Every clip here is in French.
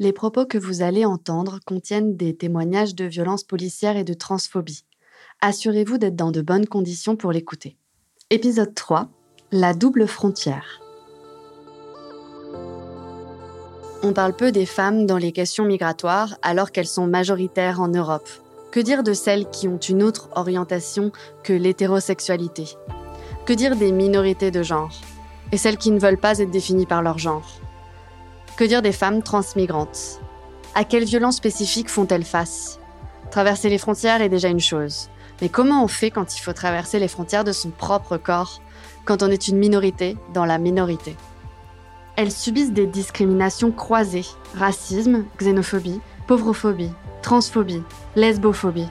Les propos que vous allez entendre contiennent des témoignages de violences policières et de transphobie. Assurez-vous d'être dans de bonnes conditions pour l'écouter. Épisode 3. La double frontière. On parle peu des femmes dans les questions migratoires alors qu'elles sont majoritaires en Europe. Que dire de celles qui ont une autre orientation que l'hétérosexualité? Que dire des minorités de genre? Et celles qui ne veulent pas être définies par leur genre? Que dire des femmes transmigrantes? À quelles violences spécifiques font-elles face? Traverser les frontières est déjà une chose. Mais comment on fait quand il faut traverser les frontières de son propre corps, quand on est une minorité dans la minorité? Elles subissent des discriminations croisées, racisme, xénophobie, pauvrophobie, transphobie, lesbophobie.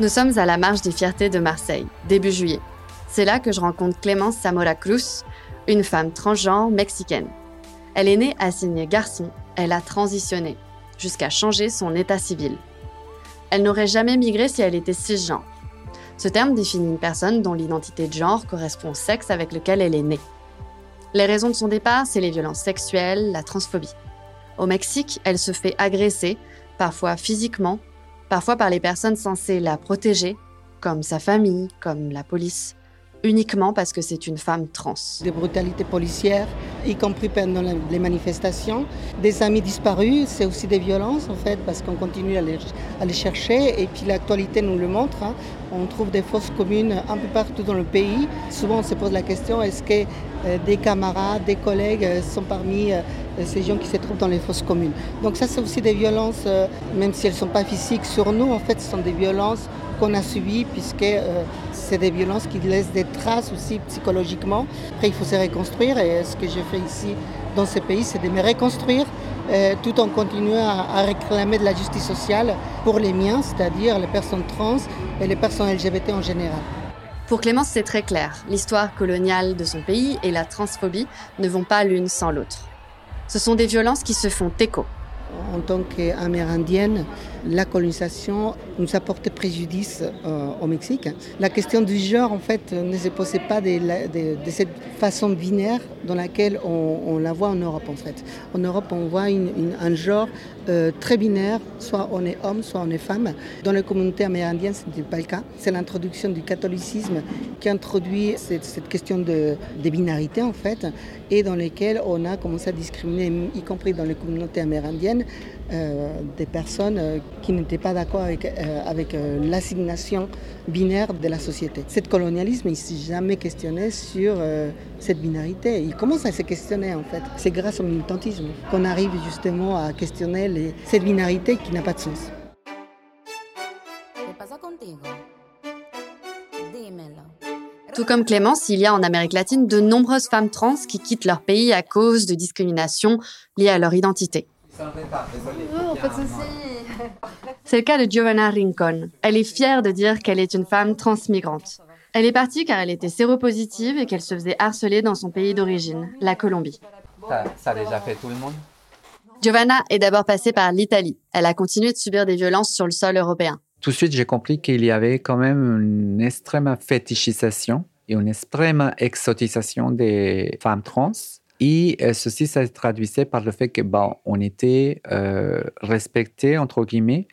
Nous sommes à la Marche des Fiertés de Marseille, début juillet. C'est là que je rencontre Clémence Zamora Cruz, une femme transgenre mexicaine. Elle est née assignée garçon, elle a transitionné, jusqu'à changer son état civil. Elle n'aurait jamais migré si elle était cisgenre. Ce terme définit une personne dont l'identité de genre correspond au sexe avec lequel elle est née. Les raisons de son départ, c'est les violences sexuelles, la transphobie. Au Mexique, elle se fait agresser, parfois physiquement, parfois par les personnes censées la protéger, comme sa famille, comme la police uniquement parce que c'est une femme trans. Des brutalités policières, y compris pendant les manifestations. Des amis disparus, c'est aussi des violences en fait, parce qu'on continue à les, chercher. Et puis l'actualité nous le montre. Hein. On trouve des fausses communes un peu partout dans le pays. Souvent on se pose la question, est-ce que euh, des camarades, des collègues euh, sont parmi euh, ces gens qui se trouvent dans les fausses communes? Donc ça c'est aussi des violences, même si elles ne sont pas physiques sur nous, en fait ce sont des violences qu'on a subies puisque c'est des violences qui laissent des traces aussi psychologiquement. Après, il faut se reconstruire et ce que j'ai fait ici dans ce pays, c'est de me reconstruire euh, tout en continuant à, réclamer de la justice sociale pour les miens, c'est-à-dire les personnes trans et les personnes LGBT en général. Pour Clémence, c'est très clair. L'histoire coloniale de son pays et la transphobie ne vont pas l'une sans l'autre. Ce sont des violences qui se font écho. En tant qu'amérindienne, la colonisation nous a porté préjudice euh, au Mexique. La question du genre, en fait, ne se posait pas de, cette façon binaire dans laquelle on, la voit en Europe, en fait. En Europe, on voit un genre euh, très binaire, soit on est homme, soit on est femme. Dans les communautés amérindiennes, ce n'était pas le cas. C'est l'introduction du catholicisme qui introduit cette, question de, de, binarité, en fait, et dans lesquelles on a commencé à discriminer, y compris dans les communautés amérindiennes, euh, des personnes qui n'étaient pas d'accord avec, euh, avec l'assignation binaire de la société. Ce colonialisme, il ne s'est jamais questionné sur cette binarité. Il commence à se questionner en fait. C'est grâce au militantisme qu'on arrive justement à questionner les, cette binarité qui n'a pas de sens. Tout comme Clémence, il y a en Amérique latine de nombreuses femmes trans qui quittent leur pays à cause de discriminations liées à leur identité. C'est le cas de Giovanna Rincon. Elle est fière de dire qu'elle est une femme transmigrante. Elle est partie car elle était séropositive et qu'elle se faisait harceler dans son pays d'origine, la Colombie. Ça, a déjà fait tout le monde? Giovanna est d'abord passée par l'Italie. Elle a continué de subir des violences sur le sol européen. Tout de suite, j'ai compris qu'il y avait quand même une extrême fétichisation et une extrême exotisation des femmes trans et euh, ceci se traduisait par le fait que bon, on était euh, respecté, entre guillemets,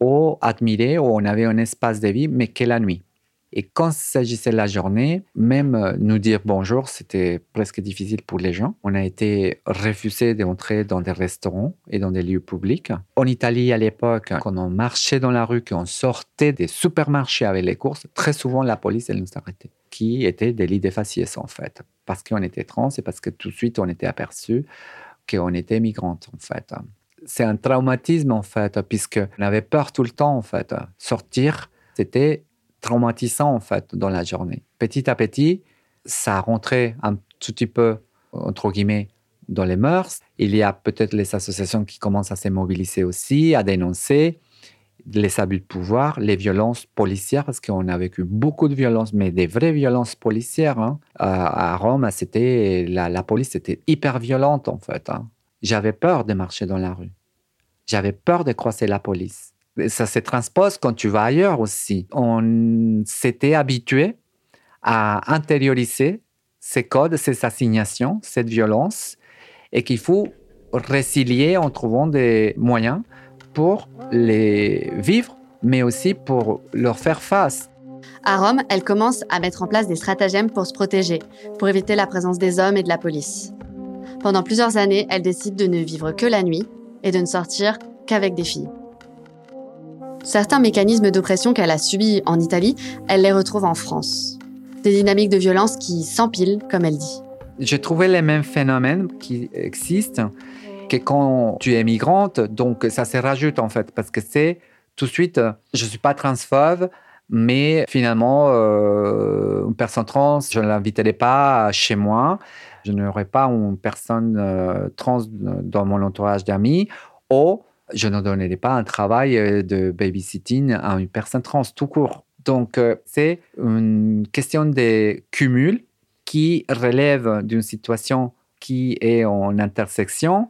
ou admiré, ou on avait un espace de vie, mais que la nuit. Et quand il s'agissait de la journée, même euh, nous dire bonjour, c'était presque difficile pour les gens. On a été refusé d'entrer dans des restaurants et dans des lieux publics. En Italie, à l'époque, quand on marchait dans la rue, qu'on sortait des supermarchés avec les courses, très souvent la police, elle nous arrêtait qui étaient des lits de faciès en fait, parce qu'on était trans et parce que tout de suite on était aperçu qu'on était migrante en fait. C'est un traumatisme en fait, puisqu'on avait peur tout le temps en fait. Sortir, c'était traumatisant en fait dans la journée. Petit à petit, ça rentrait un tout petit peu entre guillemets dans les mœurs. Il y a peut-être les associations qui commencent à se mobiliser aussi, à dénoncer les abus de pouvoir, les violences policières, parce qu'on a vécu beaucoup de violences, mais des vraies violences policières. Hein. À, Rome, c'était la, police était hyper violente en fait. Hein. J'avais peur de marcher dans la rue. J'avais peur de croiser la police. ça se transpose quand tu vas ailleurs aussi. On s'était habitué à intérioriser ces codes, ces assignations, cette violence, et qu'il faut résilier en trouvant des moyens pour les vivre, mais aussi pour leur faire face. À Rome, elle commence à mettre en place des stratagèmes pour se protéger, pour éviter la présence des hommes et de la police. Pendant plusieurs années, elle décide de ne vivre que la nuit et de ne sortir qu'avec des filles. Certains mécanismes d'oppression qu'elle a subis en Italie, elle les retrouve en France. Des dynamiques de violence qui s'empilent, comme elle dit. J'ai trouvé les mêmes phénomènes qui existent que quand tu es migrante, donc ça se rajoute en fait, parce que c'est tout de suite, je ne suis pas transphobe, mais finalement, euh, une personne trans, je ne l'inviterai pas chez moi. Je n'aurai pas une personne euh, trans dans mon entourage d'amis. Ou je ne donnerai pas un travail euh, de babysitting à une personne trans tout court. Donc, c'est une question de cumul qui relève d'une situation qui est en intersection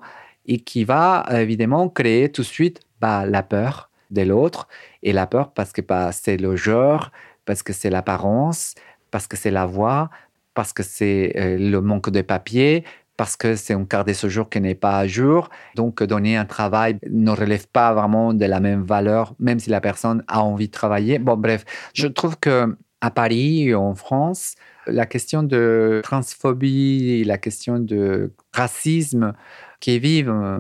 et qui va évidemment créer tout de suite bah, la peur de l'autre. Et la peur parce que bah, c'est le genre, parce que c'est l'apparence, parce que c'est la voix, parce que c'est euh, le manque de papier, parce que c'est un quart de séjour qui n'est pas à jour. Donc, donner un travail ne relève pas vraiment de la même valeur, même si la personne a envie de travailler. Bon, bref, je trouve que à Paris, en France, la question de transphobie, la question de racisme qui vivent euh,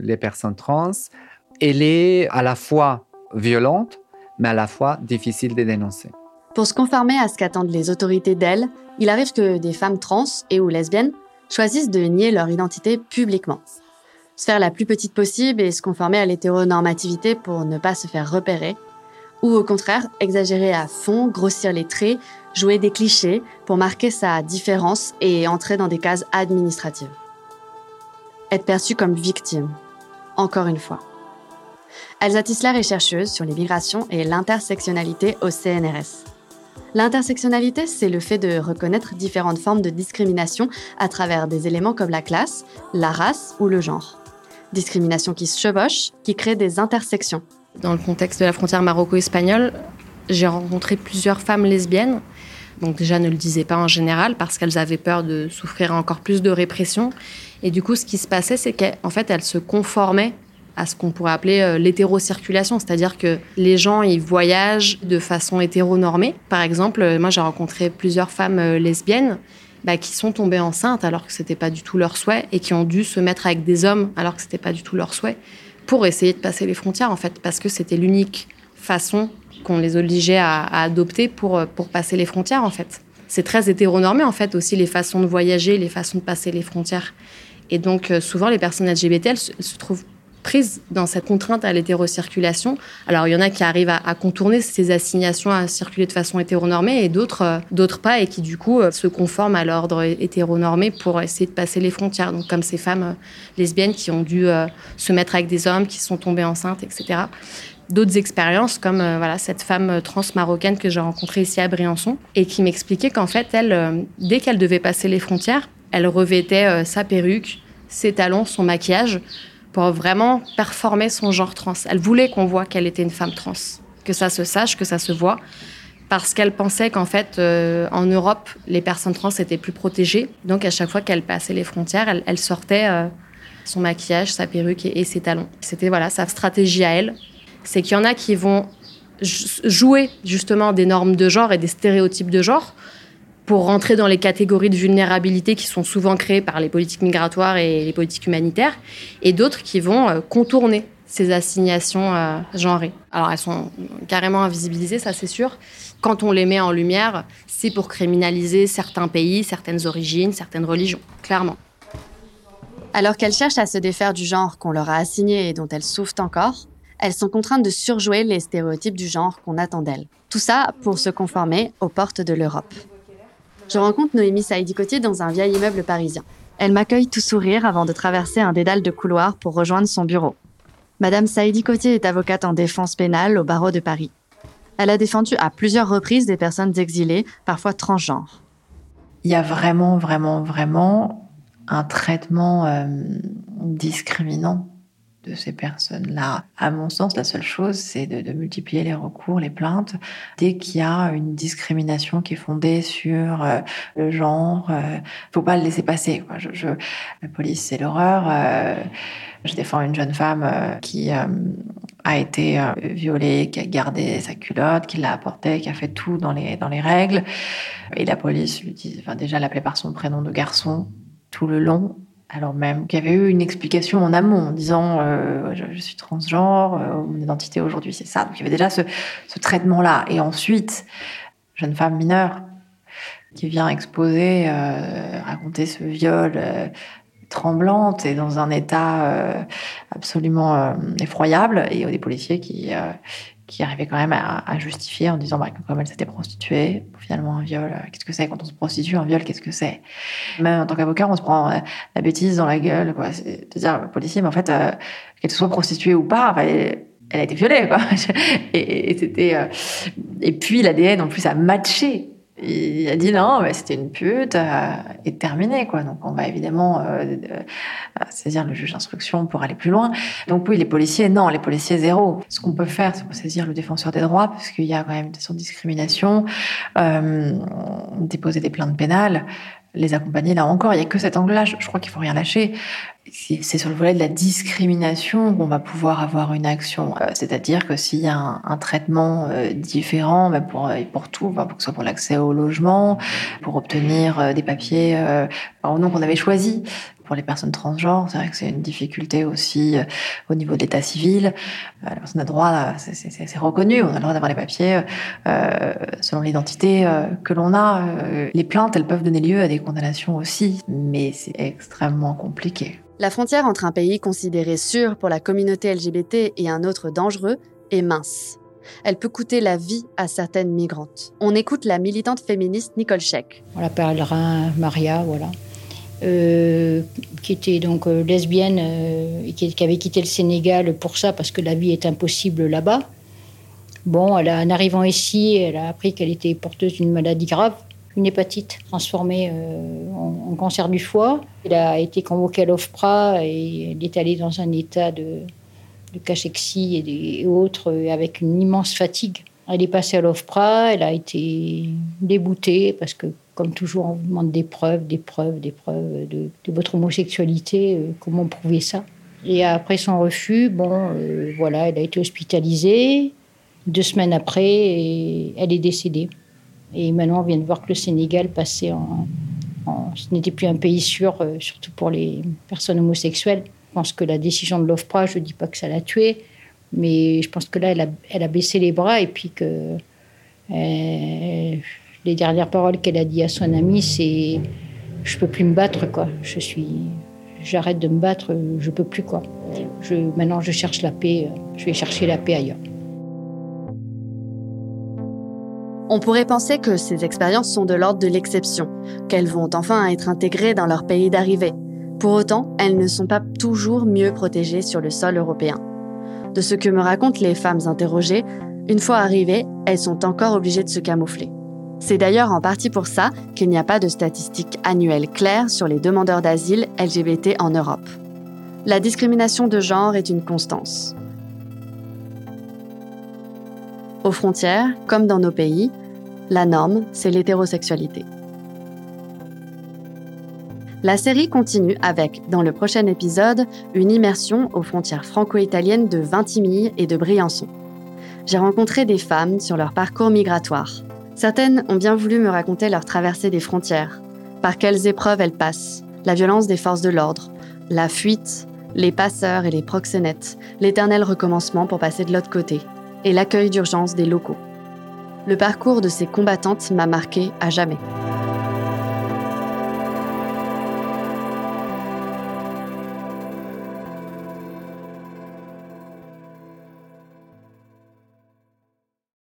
les personnes trans, elle est à la fois violente, mais à la fois difficile de dénoncer. Pour se conformer à ce qu'attendent les autorités d'elles, il arrive que des femmes trans et ou lesbiennes choisissent de nier leur identité publiquement. Se faire la plus petite possible et se conformer à l'hétéronormativité pour ne pas se faire repérer, ou au contraire exagérer à fond, grossir les traits, jouer des clichés pour marquer sa différence et entrer dans des cases administratives. Être perçue comme victime, encore une fois. Elsa Tisler est chercheuse sur les migrations et l'intersectionnalité au CNRS. L'intersectionnalité, c'est le fait de reconnaître différentes formes de discrimination à travers des éléments comme la classe, la race ou le genre. Discrimination qui se chevauche, qui crée des intersections. Dans le contexte de la frontière maroco-espagnole, j'ai rencontré plusieurs femmes lesbiennes. Donc déjà ne le disaient pas en général parce qu'elles avaient peur de souffrir encore plus de répression. Et du coup, ce qui se passait, c'est qu'en fait, elles se conformaient à ce qu'on pourrait appeler euh, l'hétérocirculation, c'est-à-dire que les gens ils voyagent de façon hétéronormée. Par exemple, euh, moi j'ai rencontré plusieurs femmes euh, lesbiennes bah, qui sont tombées enceintes alors que c'était pas du tout leur souhait et qui ont dû se mettre avec des hommes alors que c'était pas du tout leur souhait pour essayer de passer les frontières en fait parce que c'était l'unique façon qu'on les obligeait à, adopter pour pour passer les frontières en fait. C'est très hétéronormé en fait aussi les façons de voyager, les façons de passer les frontières. Et donc souvent les personnes LGBT se trouvent prises dans cette contrainte à l'hétérocirculation. Alors, il y en a qui arrivent à, contourner ces assignations à circuler de façon hétéronormée et d'autres euh, d'autres pas et qui, du coup, euh, se conforment à l'ordre hétéronormé pour essayer de passer les frontières. Donc, comme ces femmes euh, lesbiennes qui ont dû se mettre avec des hommes, qui sont tombées enceintes, etc. D'autres expériences, comme voilà cette femme trans marocaine que j'ai rencontrée ici à Briançon et qui m'expliquait qu'en fait, elle, dès qu'elle devait passer les frontières, elle revêtait sa perruque, ses talons, son maquillage pour vraiment performer son genre trans. Elle voulait qu'on voit qu'elle était une femme trans, que ça se sache, que ça se voit, parce qu'elle pensait qu'en fait, euh, en Europe, les personnes trans étaient plus protégées. Donc à chaque fois qu'elle passait les frontières, elle, sortait euh, son maquillage, sa perruque et, ses talons. C'était voilà sa stratégie à elle. C'est qu'il y en a qui vont jouer justement des normes de genre et des stéréotypes de genre pour rentrer dans les catégories de vulnérabilité qui sont souvent créées par les politiques migratoires et les politiques humanitaires, et d'autres qui vont euh, contourner ces assignations euh, genrées. Alors elles sont carrément invisibilisées, ça c'est sûr. Quand on les met en lumière, c'est pour criminaliser certains pays, certaines origines, certaines religions, clairement. Alors qu'elles cherchent à se défaire du genre qu'on leur a assigné et dont elles souffrent encore, elles sont contraintes de surjouer les stéréotypes du genre qu'on attend d'elles. Tout ça pour se conformer aux portes de l'Europe. Je rencontre Noémie Saïdi-Cotier dans un vieil immeuble parisien. Elle m'accueille tout sourire avant de traverser un dédale de couloir pour rejoindre son bureau. Madame Saïdi-Cotier est avocate en défense pénale au barreau de Paris. Elle a défendu à plusieurs reprises des personnes exilées, parfois transgenres. Il y a vraiment, vraiment, vraiment un traitement euh, discriminant de ces personnes-là. À mon sens, la seule chose, c'est de, multiplier les recours, les plaintes. Dès qu'il y a une discrimination qui est fondée sur euh, le genre, euh, faut pas le laisser passer. Je, la police, c'est l'horreur. Euh, je défends une jeune femme euh, qui a été violée, qui a gardé sa culotte, qui l'a apportée, qui a fait tout dans les, dans les règles. Et la police lui dit, enfin, déjà l'appelait par son prénom de garçon tout le long alors même qu'il y avait eu une explication en amont en disant euh, je, suis transgenre, euh, mon identité aujourd'hui c'est ça. Donc il y avait déjà ce, traitement-là. Et ensuite, jeune femme mineure qui vient exposer, euh, raconter ce viol tremblante et dans un état absolument effroyable, et des policiers qui qui arrivait quand même à, justifier en disant bah, que comme elle s'était prostituée, finalement un viol, euh, qu'est-ce que c'est quand on se prostitue, un viol, qu'est-ce que c'est? Même en tant qu'avocat, on se prend euh, la bêtise dans la gueule, quoi. C'est dire le policier, mais en fait, euh, qu'elle soit prostituée ou pas, elle, elle a été violée, quoi. Et, c'était et puis l'ADN en plus a matché il a dit non, mais c'était une pute euh, et terminé quoi. Donc on va évidemment euh, euh, saisir le juge d'instruction pour aller plus loin. Donc oui, les policiers non, les policiers zéro. Ce qu'on peut faire, c'est saisir le défenseur des droits parce qu'il y a quand même des discrimination, déposer des plaintes pénales les accompagner là encore. Il n'y a que cet angle-là. Je, crois qu'il faut rien lâcher. C'est sur le volet de la discrimination qu'on va pouvoir avoir une action. Euh, c'est-à-dire que s'il y a un, traitement euh, différent bah, pour, pour tout, que ce soit pour l'accès au logement, pour obtenir euh, des papiers au nom qu'on avait choisi, pour les personnes transgenres, c'est vrai que c'est une difficulté aussi euh, au niveau de l'état civil. Euh, la personne a droit, c'est reconnu, on a le droit d'avoir les papiers euh, selon l'identité que l'on a. Les plaintes, elles peuvent donner lieu à des condamnations aussi, mais c'est extrêmement compliqué. La frontière entre un pays considéré sûr pour la communauté LGBT et un autre dangereux est mince. Elle peut coûter la vie à certaines migrantes. On écoute la militante féministe Nicole Scheck. On l'appellera Maria, voilà. Euh, qui était donc euh, lesbienne euh, et qui, avait quitté le Sénégal pour ça parce que la vie est impossible là-bas. Bon, en arrivant ici, elle a appris qu'elle était porteuse d'une maladie grave, une hépatite transformée en, cancer du foie. Elle a été convoquée à l'OFPRA et elle est allée dans un état de, de cachexie et, et autres avec une immense fatigue. Elle est passée à l'OFPRA, elle a été déboutée parce que comme toujours, on vous demande des preuves, des preuves, des preuves de, votre homosexualité, euh, comment prouver ça. Et après son refus, bon, euh, voilà, elle a été hospitalisée. Deux semaines après, elle est décédée. Et maintenant, on vient de voir que le Sénégal passait en. ce n'était plus un pays sûr, euh, surtout pour les personnes homosexuelles. Je pense que la décision de l'OFPRA, je ne dis pas que ça l'a tuée, mais je pense que là, elle a, elle a baissé les bras et puis que les dernières paroles qu'elle a dit à son ami, c'est je peux plus me battre quoi. Je suis, j'arrête de me battre, je peux plus quoi. Je, maintenant, je cherche la paix. Je vais chercher la paix ailleurs. On pourrait penser que ces expériences sont de l'ordre de l'exception, qu'elles vont enfin être intégrées dans leur pays d'arrivée. Pour autant, elles ne sont pas toujours mieux protégées sur le sol européen. De ce que me racontent les femmes interrogées, une fois arrivées, elles sont encore obligées de se camoufler. C'est d'ailleurs en partie pour ça qu'il n'y a pas de statistiques annuelles claires sur les demandeurs d'asile LGBT en Europe. La discrimination de genre est une constance. Aux frontières, comme dans nos pays, la norme, c'est l'hétérosexualité. La série continue avec, dans le prochain épisode, une immersion aux frontières franco-italiennes de Vintimille et de Briançon. J'ai rencontré des femmes sur leur parcours migratoire. Certaines ont bien voulu me raconter leur traversée des frontières, par quelles épreuves elles passent, la violence des forces de l'ordre, la fuite, les passeurs et les proxénètes, l'éternel recommencement pour passer de l'autre côté, et l'accueil d'urgence des locaux. Le parcours de ces combattantes m'a marqué à jamais.